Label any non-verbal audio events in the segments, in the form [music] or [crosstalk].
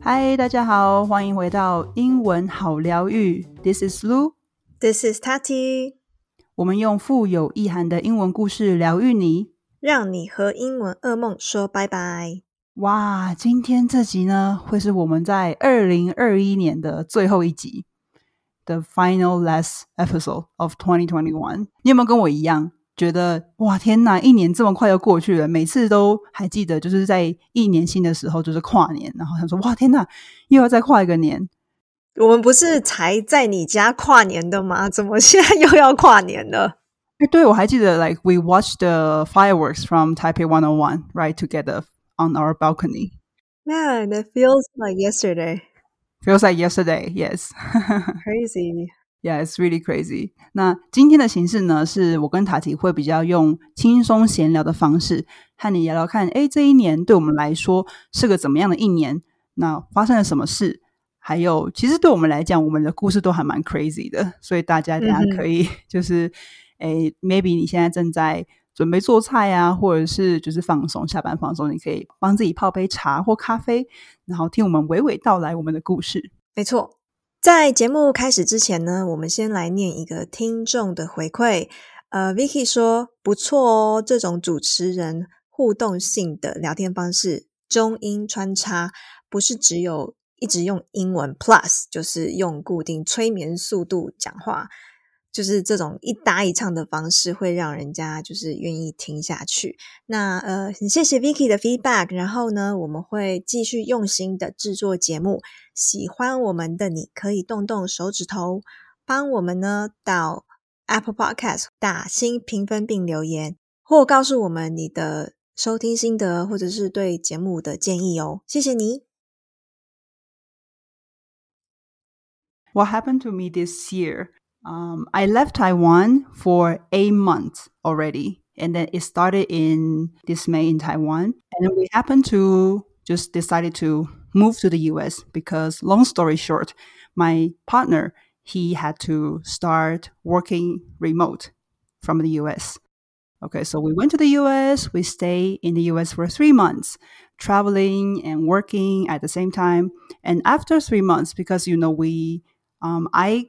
嗨，大家好，欢迎回到英文好疗愈。This is Lu. This is Tati. 我们用富有意涵的英文故事疗愈你，让你和英文噩梦说拜拜。哇，今天这集呢，会是我们在二零二一年的最后一集，the final last episode of twenty twenty one。你有没有跟我一样，觉得哇，天哪，一年这么快就过去了？每次都还记得，就是在一年新的时候，就是跨年，然后他说哇，天哪，又要再跨一个年。我们不是才在你家跨年的吗？怎么现在又要跨年了？哎，对，我还记得，like we watched the fireworks from Taipei One o One right together on our balcony. Yeah, that feels like yesterday. Feels like yesterday. Yes. Crazy. Yeah, it's really crazy. 那今天的形式呢，是我跟塔提会比较用轻松闲聊的方式和你聊聊看，哎，这一年对我们来说是个怎么样的一年？那发生了什么事？还有，其实对我们来讲，我们的故事都还蛮 crazy 的，所以大家大家可以就是，诶，maybe 你现在正在准备做菜啊，或者是就是放松，下班放松，你可以帮自己泡杯茶或咖啡，然后听我们娓娓道来我们的故事。没错，在节目开始之前呢，我们先来念一个听众的回馈。呃，Vicky 说不错哦，这种主持人互动性的聊天方式，中英穿插，不是只有。一直用英文 plus，就是用固定催眠速度讲话，就是这种一搭一唱的方式，会让人家就是愿意听下去。那呃，很谢谢 Vicky 的 feedback，然后呢，我们会继续用心的制作节目。喜欢我们的你可以动动手指头，帮我们呢到 Apple Podcast 打新评分并留言，或告诉我们你的收听心得，或者是对节目的建议哦。谢谢你。what happened to me this year. Um, I left Taiwan for eight months already. And then it started in this May in Taiwan. And we happened to just decided to move to the US because long story short, my partner, he had to start working remote from the US. Okay, so we went to the US, we stayed in the US for three months, traveling and working at the same time. And after three months, because you know we um, I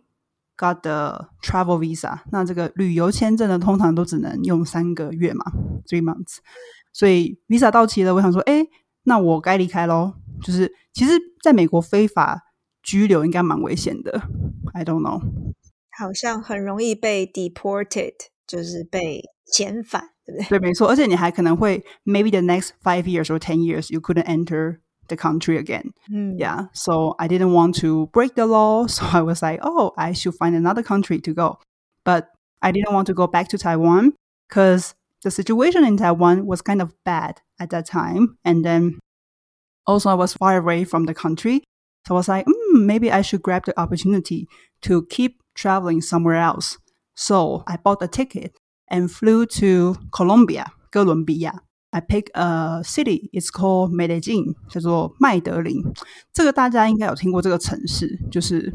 got the travel visa。那这个旅游签证呢，通常都只能用三个月嘛，three months。所以 visa 到期了，我想说，哎，那我该离开喽。就是其实在美国非法拘留应该蛮危险的。I don't know，好像很容易被 deported，就是被遣返，对不对？对，没错。而且你还可能会 maybe the next five years or ten years you couldn't enter the country again. Mm. Yeah. So I didn't want to break the law. [laughs] So I was like, oh, I should find another country to go. But I didn't want to go back to Taiwan because the situation in Taiwan was kind of bad at that time. And then also, I was far away from the country. So I was like, mm, maybe I should grab the opportunity to keep traveling somewhere else. So I bought a ticket and flew to Colombia, Colombia. I pick a city. It's called Medellin，叫做麦德林。这个大家应该有听过这个城市。就是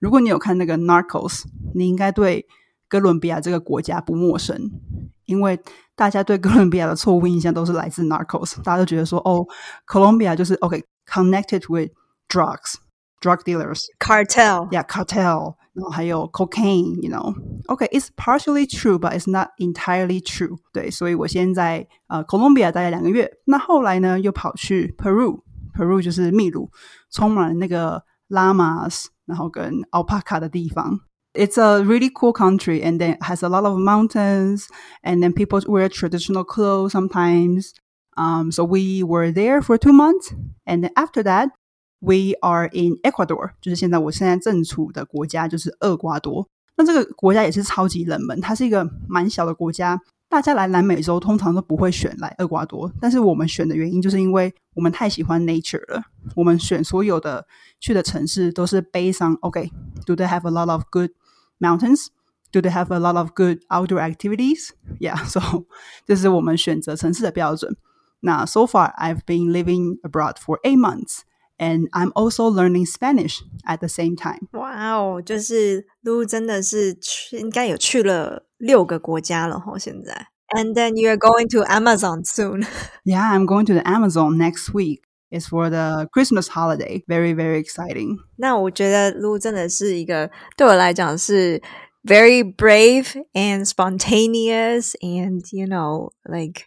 如果你有看那个 Narcos，你应该对哥伦比亚这个国家不陌生，因为大家对哥伦比亚的错误印象都是来自 Narcos。大家都觉得说，哦，Colombia 就是 OK connected with drugs, drug dealers, cartel, yeah, cartel. 然后还有 cocaine，you know，OK，it's partially true，but it's not entirely true。对，所以我先在呃 Colombia 待了两个月，那后来呢又跑去 Peru，Peru 就是秘鲁，充满了那个 llamas，然后跟 alpaca 的地方。It's a really cool country, and then has a lot of mountains, and then people wear traditional clothes sometimes. Um, so we were there for two months, and then after that, We are in Ecuador，就是现在我现在正处的国家就是厄瓜多。那这个国家也是超级冷门，它是一个蛮小的国家。大家来南美洲通常都不会选来厄瓜多，但是我们选的原因就是因为我们太喜欢 nature 了。我们选所有的去的城市都是 based on OK，do they have a lot of good mountains？Do they have a lot of good outdoor activities？Yeah，so [laughs] 这是我们选择城市的标准。那 so far I've been living abroad for eight months。 and I'm also learning Spanish at the same time. Wow，就是 Lu 真的是去应该有去了六个国家了吼，现在。And then you are going to Amazon soon. [laughs] yeah, I'm going to the Amazon next week. It's for the Christmas holiday. Very, very exciting. 那我觉得 Lu 真的是一个对我来讲是 very brave and spontaneous, and you know, like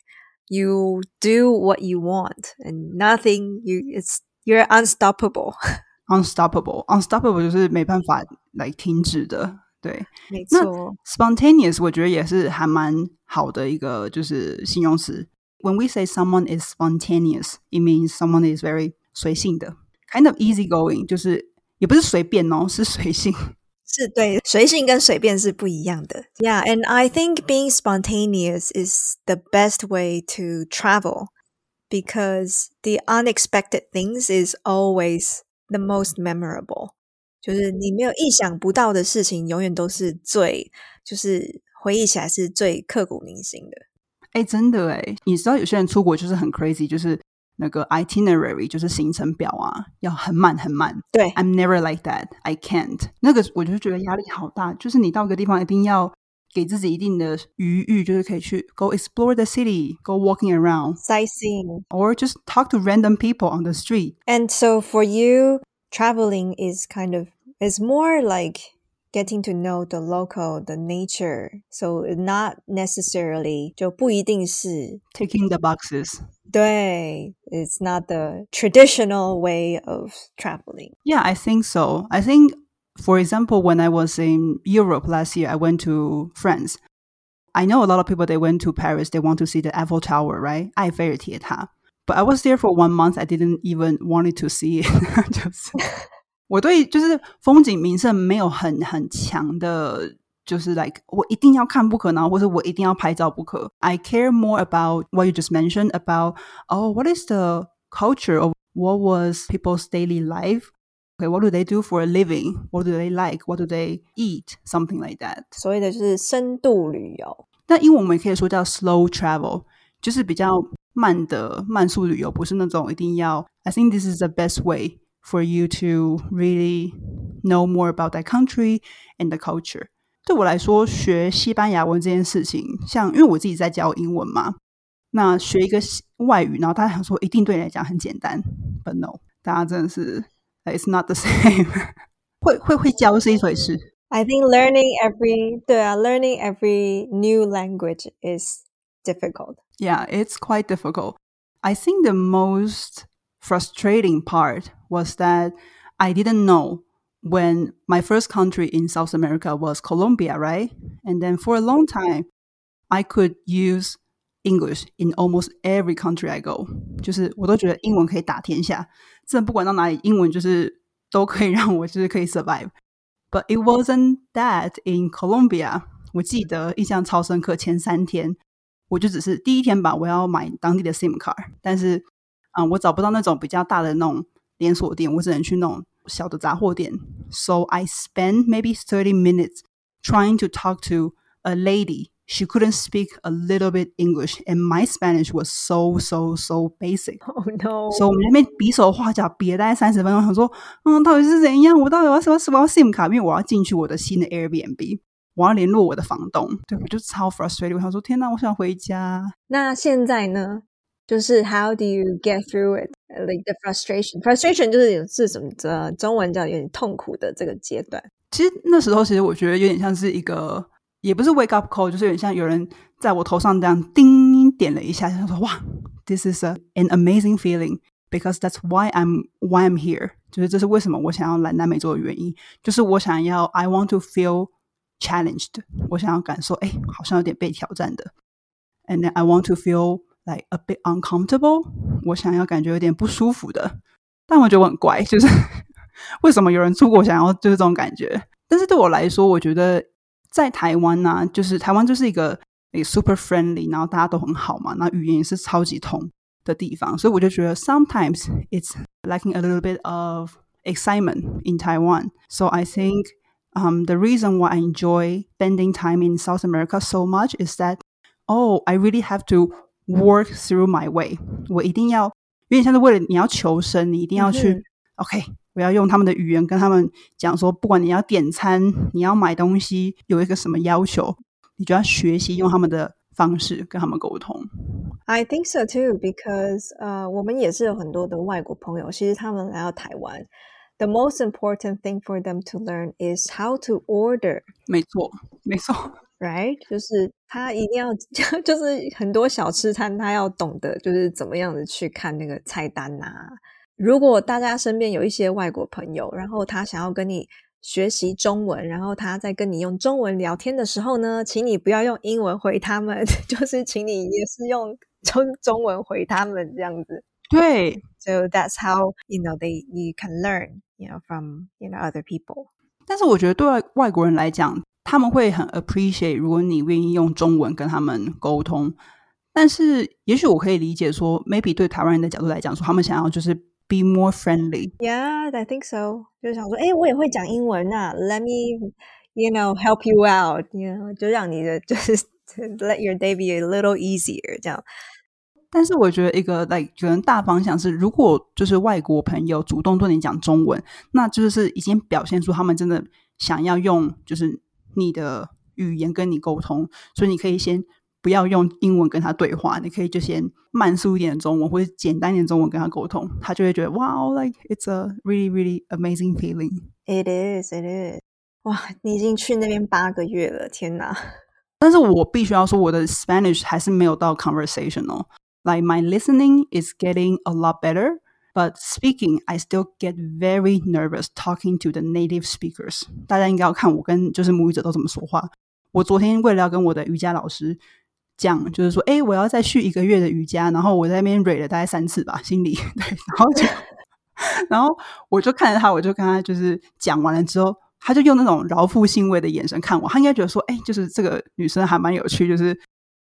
you do what you want, and nothing you it's you're unstoppable. [laughs] Unstoppable, unstoppable 就是没办法来停止的。对，没那错。 spontaneous 我觉得也是还蛮好的一个就是形容词。When we say someone is spontaneous, it means someone is very 随性的，kind of easygoing，就是也不是随便哦，是随性。是对，随性跟随便是不一样的。Yeah, and I think being spontaneous is the best way to travel because the unexpected things is always the most memorable. 就是你没有意想不到的事情，永远都是最，就是回忆起来是最刻骨铭心的。哎，真的哎，你知道有些人出国就是很 crazy，就是那个 itinerary，就是行程表啊，要很满很满。对 I'm never like that. I can't. 那个我就觉得压力好大，就是你到一个地方一定要 给自己一定的余裕，就是可以去 go explore the city, go walking around, sightseeing. or just talk to random people on the street. And so for you, traveling is kind of is more like getting to know the local, the nature. So not necessarily 就不一定是 Ticking the boxes. 对 it's not the traditional way of traveling. Yeah, I think so. I think, for example, when I was in Europe last year, I went to France. I know a lot of people they went to Paris, they want to see the Eiffel Tower, right? 埃菲尔铁塔. But I was there for one month. I didn't even wanted to see it. [laughs] 就是我对就是风景名胜没有很很强的，就是 [laughs] like 我一定要看不可，然后或者我一定要拍照不可。I care more about what you just mentioned about oh what is the culture of what was people's daily life. Okay, what do they do for a living? What do they like? What do they eat? Something like that. 所谓的就是深度旅游。那英文我们也可以说叫 slow travel，就是比较慢的慢速旅游，不是那种一定要。I think this is the best way for you to really know more about that country and the culture. 对我来说，学西班牙文这件事情，像因为我自己在教英文嘛，那学一个西外语，然后大家想说一定对你来讲很简单，but no，大家真的是 ，it's not the same [laughs] 会。会会教是一回事， I think learning every 对啊，learning every new language is difficult. Yeah, it's quite difficult. I think the most frustrating part was that I didn't know when my first country in South America was Colombia, right? And then for a long time, I could use English in almost every country I go. 就是我都觉得英文可以打天下，真的不管到哪里，英文就是都可以让我就是可以 survive. But it wasn't that in Colombia. 我记得印象超深刻，前三天我就只是第一天吧，我要买当地的 SIM 卡，但是嗯，我找不到那种比较大的那种连锁店，我只能去那种小的杂货店。So I spent maybe thirty minutes trying to talk to a lady. She couldn't speak a little bit English, and my Spanish was so so so basic. [laughs] Oh no! So 我们那边比手画脚比了大概三十分钟，想说，嗯，到底是怎样？我到底要什么什么 SIM 卡？因为我要进去我的新的 Airbnb，我要联络我的房东。对我就超 frustrated，我想说，天哪，我想回家。那现在呢？就是 How do you get through it? Like the frustration. Frustration 就是有是什么？呃，中文叫有点痛苦的这个阶段。其实那时候，其实我觉得有点像是一个， 也不是 wake up call，就是有点像有人在我头上这样叮点了一下，就说哇，this is an amazing feeling because that's why I'm why I'm here，就是这是为什么我想要来南美洲的原因，就是我想要 I want to feel challenged，我想要感受，哎，好像有点被挑战的，and then I want to feel like a bit uncomfortable，我想要感觉有点不舒服的，但我觉得我很怪，就是为什么有人出国想要就是这种感觉？但是对我来说，我觉得在台湾呢、就是台湾就是一个诶 super friendly，然后大家都很好嘛，然后语言也是超级通的地方，所以我就觉得 sometimes it's lacking a little bit of excitement in Taiwan. So I think um, the reason why I enjoy spending time in South America so much is that oh, I really have to work through my way. 我一定要有点像是为了你要求生，你一定要去、嗯哼 OK， 我要用他们的语言跟他们讲说，不管你要点餐，你要买东西，有一个什么要求，你就要学习用他们的方式跟他们沟通。I think so too, because 呃，我们也是有很多的外国朋友，其实他们来到台湾，the most important thing for them to learn is how to order, 没错，没错，right？就是他一定要，[laughs] 就是很多小吃摊，他要懂得就是怎么样的去看那个菜单呐、如果大家身边有一些外国朋友，然后他想要跟你学习中文，然后他在跟你用中文聊天的时候呢，请你不要用英文回他们，[laughs] 就是请你也是用中中文回他们这样子。对，So that's how you know they you can learn you know from you know other people. 但是我觉得对外外国人来讲，他们会很 appreciate 如果你愿意用中文跟他们沟通。但是，也许我可以理解说，maybe 对台湾人的角度来讲，说他们想要就是 be more friendly。 Yeah, I think so. 就是想说，哎，我也会讲英文呐、Let me you know help you out. You know，就让你的就是 [laughs] let your day be a little easier 这样。但是我觉得一个 like 可能大方向是，如果就是外国朋友主动对你讲中文，那就是已经表现出他们真的想要用就是你的语言跟你沟通，所以你可以先 不要用英文跟他对话，你可以就先慢速一点的中文或者简单一点的中文跟他沟通，他就会觉得哇，like it's a really really amazing feeling。It is, it is. 哇，你已经去那边八个月了，天哪！但是我必须要说，我的 Spanish 还是没有到 conversational。Like my listening is getting a lot better, but speaking, I still get very nervous talking to the native speakers. 大家应该要看我跟就是母语者都怎么说话。我昨天为了要跟我的瑜伽老师讲，就是说，哎，我要再续一个月的瑜伽，然后我在那边 read 了大概三次吧，心里。[laughs] 对，然后就，然后我就看着他，我就跟他就是讲完了之后，他就用那种饶富欣慰的眼神看我，他应该觉得说，哎，就是这个女生还蛮有趣，就是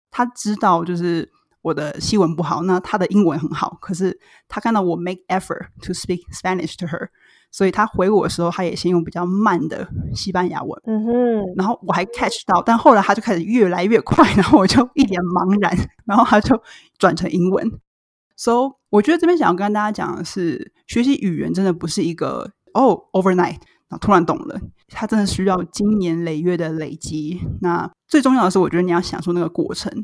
她知道就是我的西文不好，那她的英文很好，可是她看到我 make effort to speak Spanish to her，所以他回我的时候，他也先用比较慢的西班牙文。嗯哼，然后我还 catch 到，但后来他就开始越来越快，然后我就一脸茫然，然后他就转成英文。So，我觉得这边想要跟大家讲的是，学习语言真的不是一个哦 overnight，然后突然懂了，它真的需要经年累月的累积。那最重要的是，我觉得你要享受那个过程。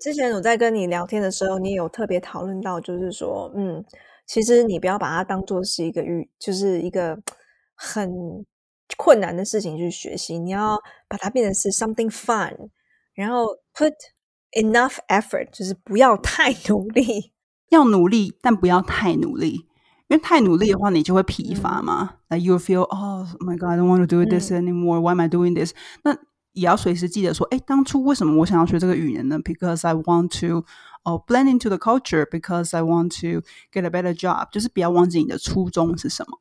之前我在跟你聊天的时候，你也有特别讨论到，就是说，嗯，其实你不要把它当做是一个语，就是一个很困难的事情去学习，你要把它变成是 something fun，然后 put enough effort，就是不要太努力。要努力，但不要太努力，因为太努力的话，你就会疲乏嘛。Like you feel, oh my god, I don't want to do this anymore. Why am I doing this? 那也要随时记得说，哎，当初为什么我想要学这个语言呢？Because I want to, uh, blend into the culture. Because I want to get a better job. 就是不要忘记你的初衷是什么。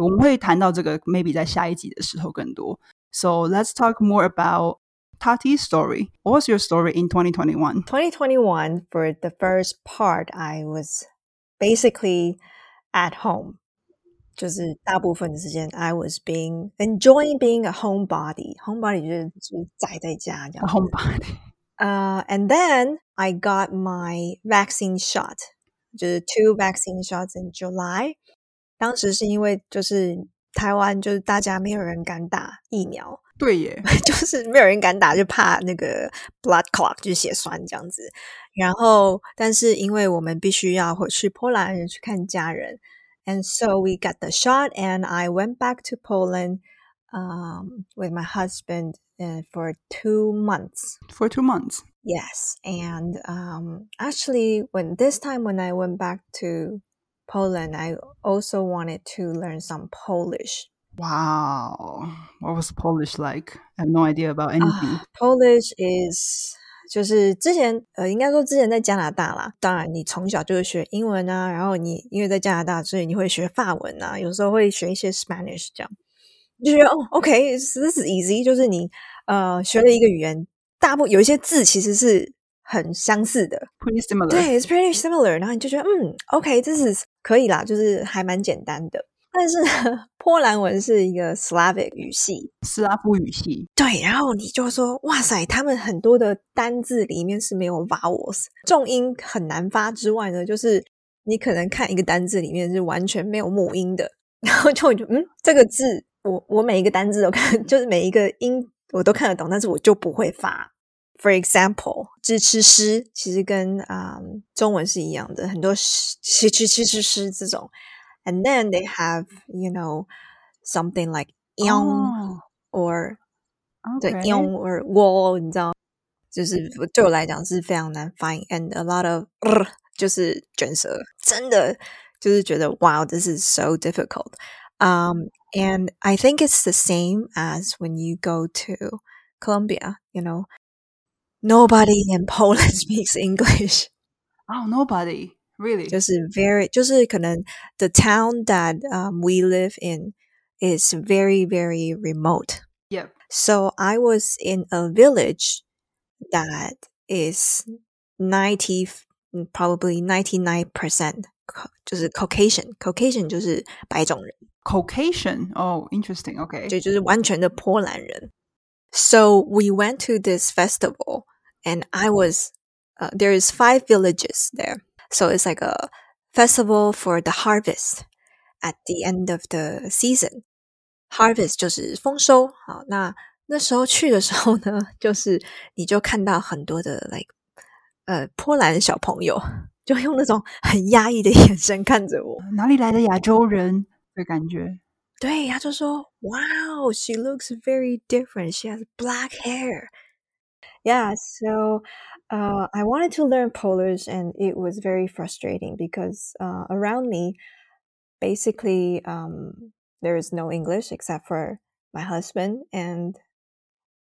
我们会谈到这个，maybe 在下一集的时候更多。So let's talk more about Tati's story. What was your story in 2021? 2021 for the first part, I was basically at home. 就是大部分的时间，I was being enjoying being a homebody. Homebody 就是就是宅在家这样子。 Homebody. Uh, and then I got my vaccine shot，就是 two vaccine shots in July。当时是因为就是台湾就是大家没有人敢打疫苗，对耶，就是没有人敢打，就怕那个 [laughs] blood clot 就是血栓这样子。然后，但是因为我们必须要回去波兰去看家人，and so we got the shot, and I went back to Poland um, with my husband uh, for two months. for two months. Yes, and um, actually, when this time when I went back to Poland, I also wanted to learn some Polish. Wow. What was Polish like? I have no idea about anything. 啊 Polish is 就是之前呃，应该说之前在加拿大啦。当然，你从小就是学英文啊，然后你因为在加拿大，所以你会学法文啊，有时候会学一些 Spanish 这样，你 就觉得哦，OK，this、is easy，就是你呃学了一个语言，大部有一些字其实是很相似的，Pretty similar. 对，it's pretty similar。然后你就觉得，嗯，OK，这是可以啦，就是还蛮简单的。但是呢，波兰文是一个 Slavic 语系，斯拉夫语系。对，然后你就说，哇塞，他们很多的单字里面是没有 vowels，重音很难发之外呢，就是你可能看一个单字里面是完全没有母音的，然后就就嗯，这个字我我每一个单字都看，就是每一个音我都看得懂，但是我就不会发。For example，支吃诗其实跟啊、um, 中文是一样的，很多诗吃吃吃吃诗这种。And then they have you know something like 央、哦 or 对央 or 我，你知道，就是对我来讲是非常难发音，and a lot of、就是卷舌，真的就是觉得 wow this is so difficult。Um, and I think it's the same as when you go to Colombia. You know, nobody in [laughs] Poland speaks English. Oh, nobody really. 就是 very 就是可能 the town that um, we live in is very very remote. Yep. So I was in a village that is ninety probably ninety nine percent 就是 Caucasian Caucasian 就是白种人， Caucasian. Oh, interesting. Okay. 对，就是完全的波兰人。So we went to this festival, and I was uh, there is five villages there. So it's like a festival for the harvest at the end of the season. Harvest 就是丰收。好，那那时候去的时候呢，就是你就看到很多的 like 呃波兰小朋友，就用那种很压抑的眼神看着我。哪里来的亚洲人 的感觉？对，他就说，Wow, she looks very different. She has black hair. Yeah, so uh, I wanted to learn Polish, and it was very frustrating because uh, around me, basically, um, there is no English except for my husband and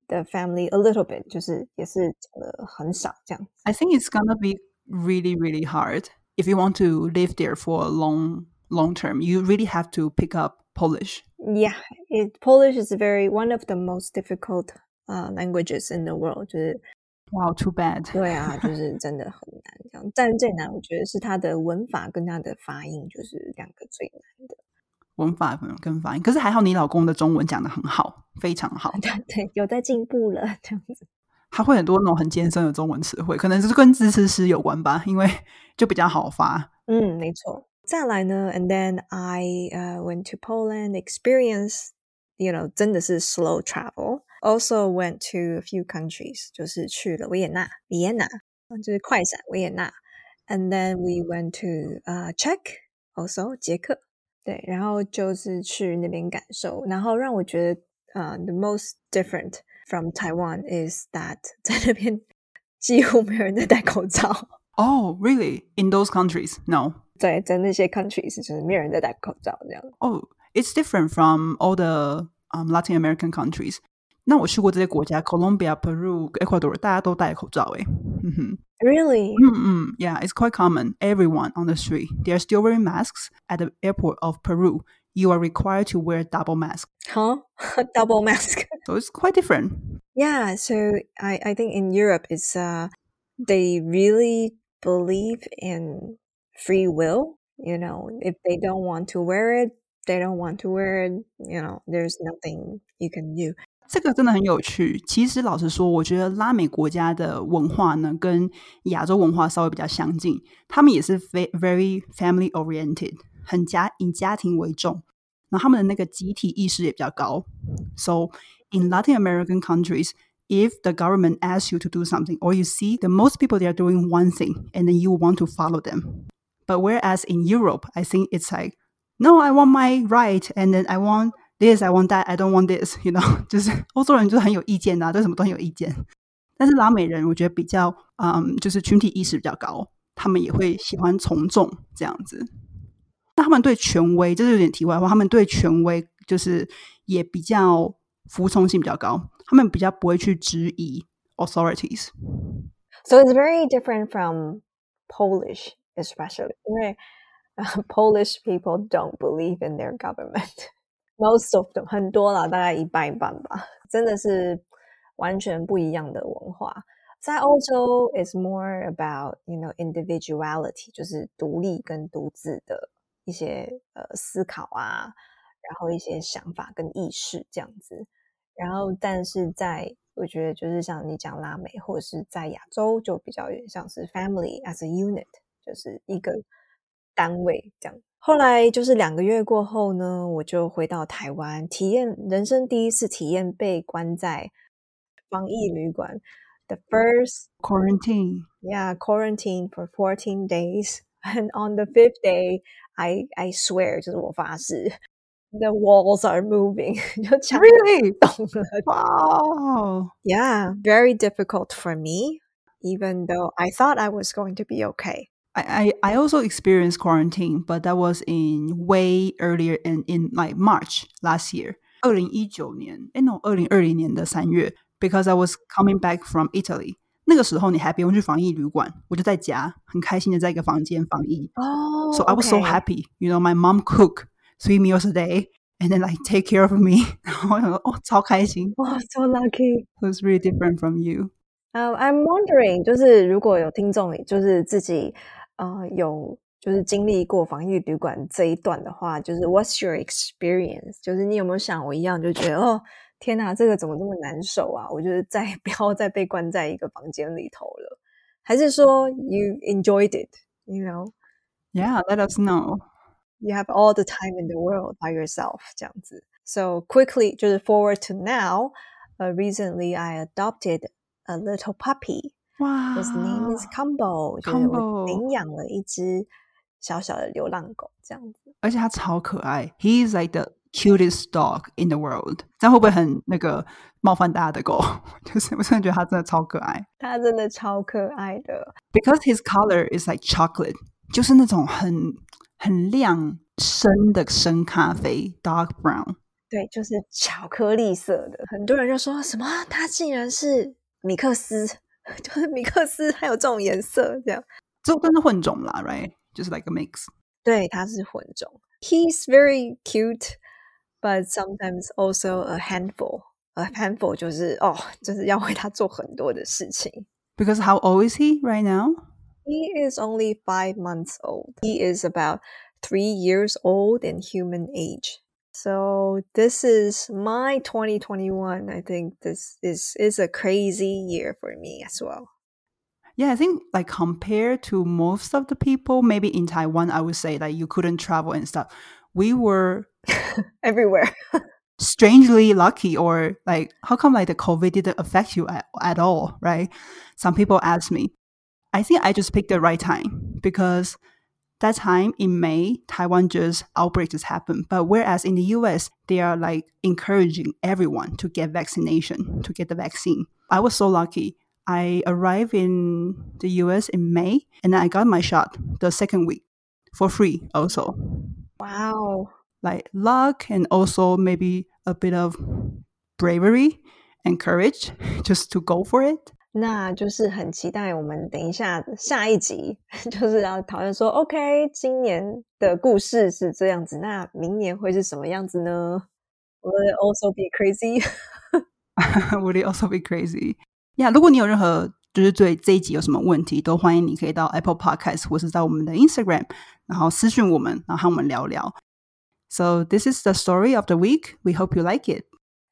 the family a little bit，就是也是讲的很少这样。 I think it's gonna be really, really hard if you want to live there for a long, long term. You really have to pick up Polish. Yeah, it, Polish is very one of the most difficult uh, languages in the world. 就是 Wow, too bad. 对啊，就是真的很难这样。但最难，我觉得是它的文法跟它的发音，就是两个最难的。文法跟发音，可是还好你老公的中文讲的很好，非常好。对对，有在进步了，这样子。他会很多那种很艰深的中文词汇，可能是跟字词诗有关吧，因为就比较好发。嗯，没错。 [laughs] 再来呢，and then I uh, went to Poland, experience, you know，真的是 slow travel. Also went to a few countries，就是去了维也纳、维也纳，就是快闪维也纳。And then we went to uh Czech, also 捷克。对，然后就是去那边感受，然后让我觉得，呃、t h e most different from Taiwan is that [laughs] 在那边几乎没有人在戴口罩。 Oh, really? In those countries? No. 对，在那些 countries 就是没有人在戴口罩这样。 Oh, it's different from all the um, Latin American countries. 那我去过这些国家，Colombia、Peru、Ecuador，大家都戴口罩诶。嗯哼， Really? 嗯嗯，Yeah, it's quite common. Everyone on the street, they are still wearing masks. At the airport of Peru, you are required to wear double mask. Huh? [laughs] Double mask. [laughs] So it's quite different. Yeah, so I, I think in Europe it's uh they really believe in free will. You know, if they don't want to wear it, they don't want to wear it. You know, there's nothing you can do. 这个真的很有趣。其实老实说，我觉得拉美国家的文化呢，跟亚洲文化稍微比较相近。他们也是 ve- very family oriented，很家以家庭为重。然后他们的那个集体意识也比较高。So in Latin American countries, if the government asks you to do something, or you see the most people they are doing one thing, and then you want to follow them. But whereas in Europe, I think it's like, no, I want my right, and then I want this, I want that, I don't want this. [laughs] You know，就是欧洲人就是很有意见的、啊，对什么都很有意见。但是拉美人，我觉得比较，嗯，就是群体意识比较高，他们也会喜欢从众这样子。那他们对权威，这是有点题外话，他们对权威就是也比较服从性比较高，他们比较不会去质疑 [laughs] authorities。 So it's very different from Polish, especially. 因为 [laughs] uh, Polish people don't believe in their government. [laughs] Most of them 很多啦，大概一半一半吧，真的是完全不一样的文化。在欧洲，is more about you know individuality，就是独立跟独自的一些呃思考啊，然后一些想法跟意识这样子。然后，但是在我觉得就是像你讲拉美或者是在亚洲，就比较有点像是 family as a unit， 就是一个单位这样。后来就是两个月过后呢，我就回到台湾，体验人生第一次体验被关在防疫旅馆，the first quarantine. yeah quarantine for fourteen days and on the fifth day I I swear 就是我发誓 the walls are moving 就墙 Really? 动了 Wow. yeah very difficult for me even though I thought I was going to be okay I, I, I also experienced quarantine, but that was in way earlier in, in like March last year. 二零一九年，哎 no，二零二零年的三月，because I was coming back from Italy。那个时候你还不用去防疫旅馆，我就在家很开心的在一个房间防疫。 oh So I was so happy. You know, my mom cook three meals a day and then like take care of me. [laughs] 然后我想说，哦，超开心。 wow so lucky So it's really different from you. Uh, I'm wondering，就是如果有听众就是自己 呃有就是经历过防疫旅馆这一段的话，就是 What's your experience？就是你有没有像我一样，就觉得哦天哪，这个怎么这么难受啊？我就是再不要再被关在一个房间里头了，还是说 you [laughs] enjoyed it？You know，you Yeah, let us know. have all the time in the world by yourself 这样子。So quickly，就是 forward to now。Uh, recently, I adopted a little puppy. 哇 His name is Combo，就是我 Combo 领养了一只小小的流浪狗，这样子。而且它超可爱，He is like the cutest dog in the world。这样会不会很那个冒犯大家的狗？[laughs] 就是我真的觉得它真的超可爱它真的超可爱的，，because his color is like chocolate，就是那种很很亮深的深咖啡 （dark brown）。对，就是巧克力色的。很多人就说什么，它竟然是米克斯，就是米克斯，还有这种颜色，这样。这真的混种啦，right？就是 like a mix。对，它是混种。He's very cute, but sometimes also a handful. A handful 就是哦，就是要为他做很多的事情。 Because how old is he right now? He is only five months old. He is about three years old in human age. So this is my 2021. I think this is is a crazy year for me as well. Yeah, I think like compared to most of the people, maybe in Taiwan, I would say that you couldn't travel and stuff. We were [laughs] Everywhere. [laughs] strangely lucky or like how come like the covid didn't affect you at, at all right some people ask me i think i just picked the right time because that time in may taiwan just outbreak just happened but whereas in the us they are like encouraging everyone to get vaccination to get the vaccine i was so lucky i arrived in the us in may and i got my shot the second week for free also Wow. like luck and also maybe a bit of bravery and courage [laughs] just to go for it. 那就是很期待我们等一下下一集就是要讨论说，OK，今年的故事是这样子，那明年会是什么样子呢？Will it also be crazy？Would it also be crazy? Yeah，如果你有任何就是对这一集有什么问题，都欢迎你可以到 Apple Podcast 或是在我们的 Instagram，然后私讯我们，然后和我们聊聊。So this is the story of the week. We hope you like it.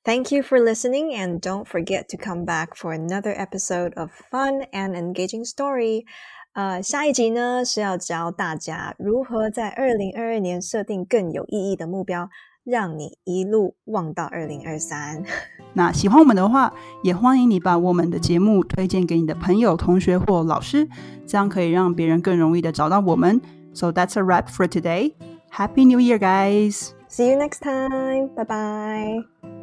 Thank you for listening, and don't forget to come back for another episode of fun and engaging story. 呃，下一集呢是要教大家如何在二零二二年设定更有意义的目标，让你一路旺到二零二三。那喜欢我们的话，也欢迎你把我们的节目推荐给你的朋友、同学或老师，这样可以让别人更容易的找到我们。So [laughs] that's a wrap for today. Happy New Year, guys! See you next time. Bye bye.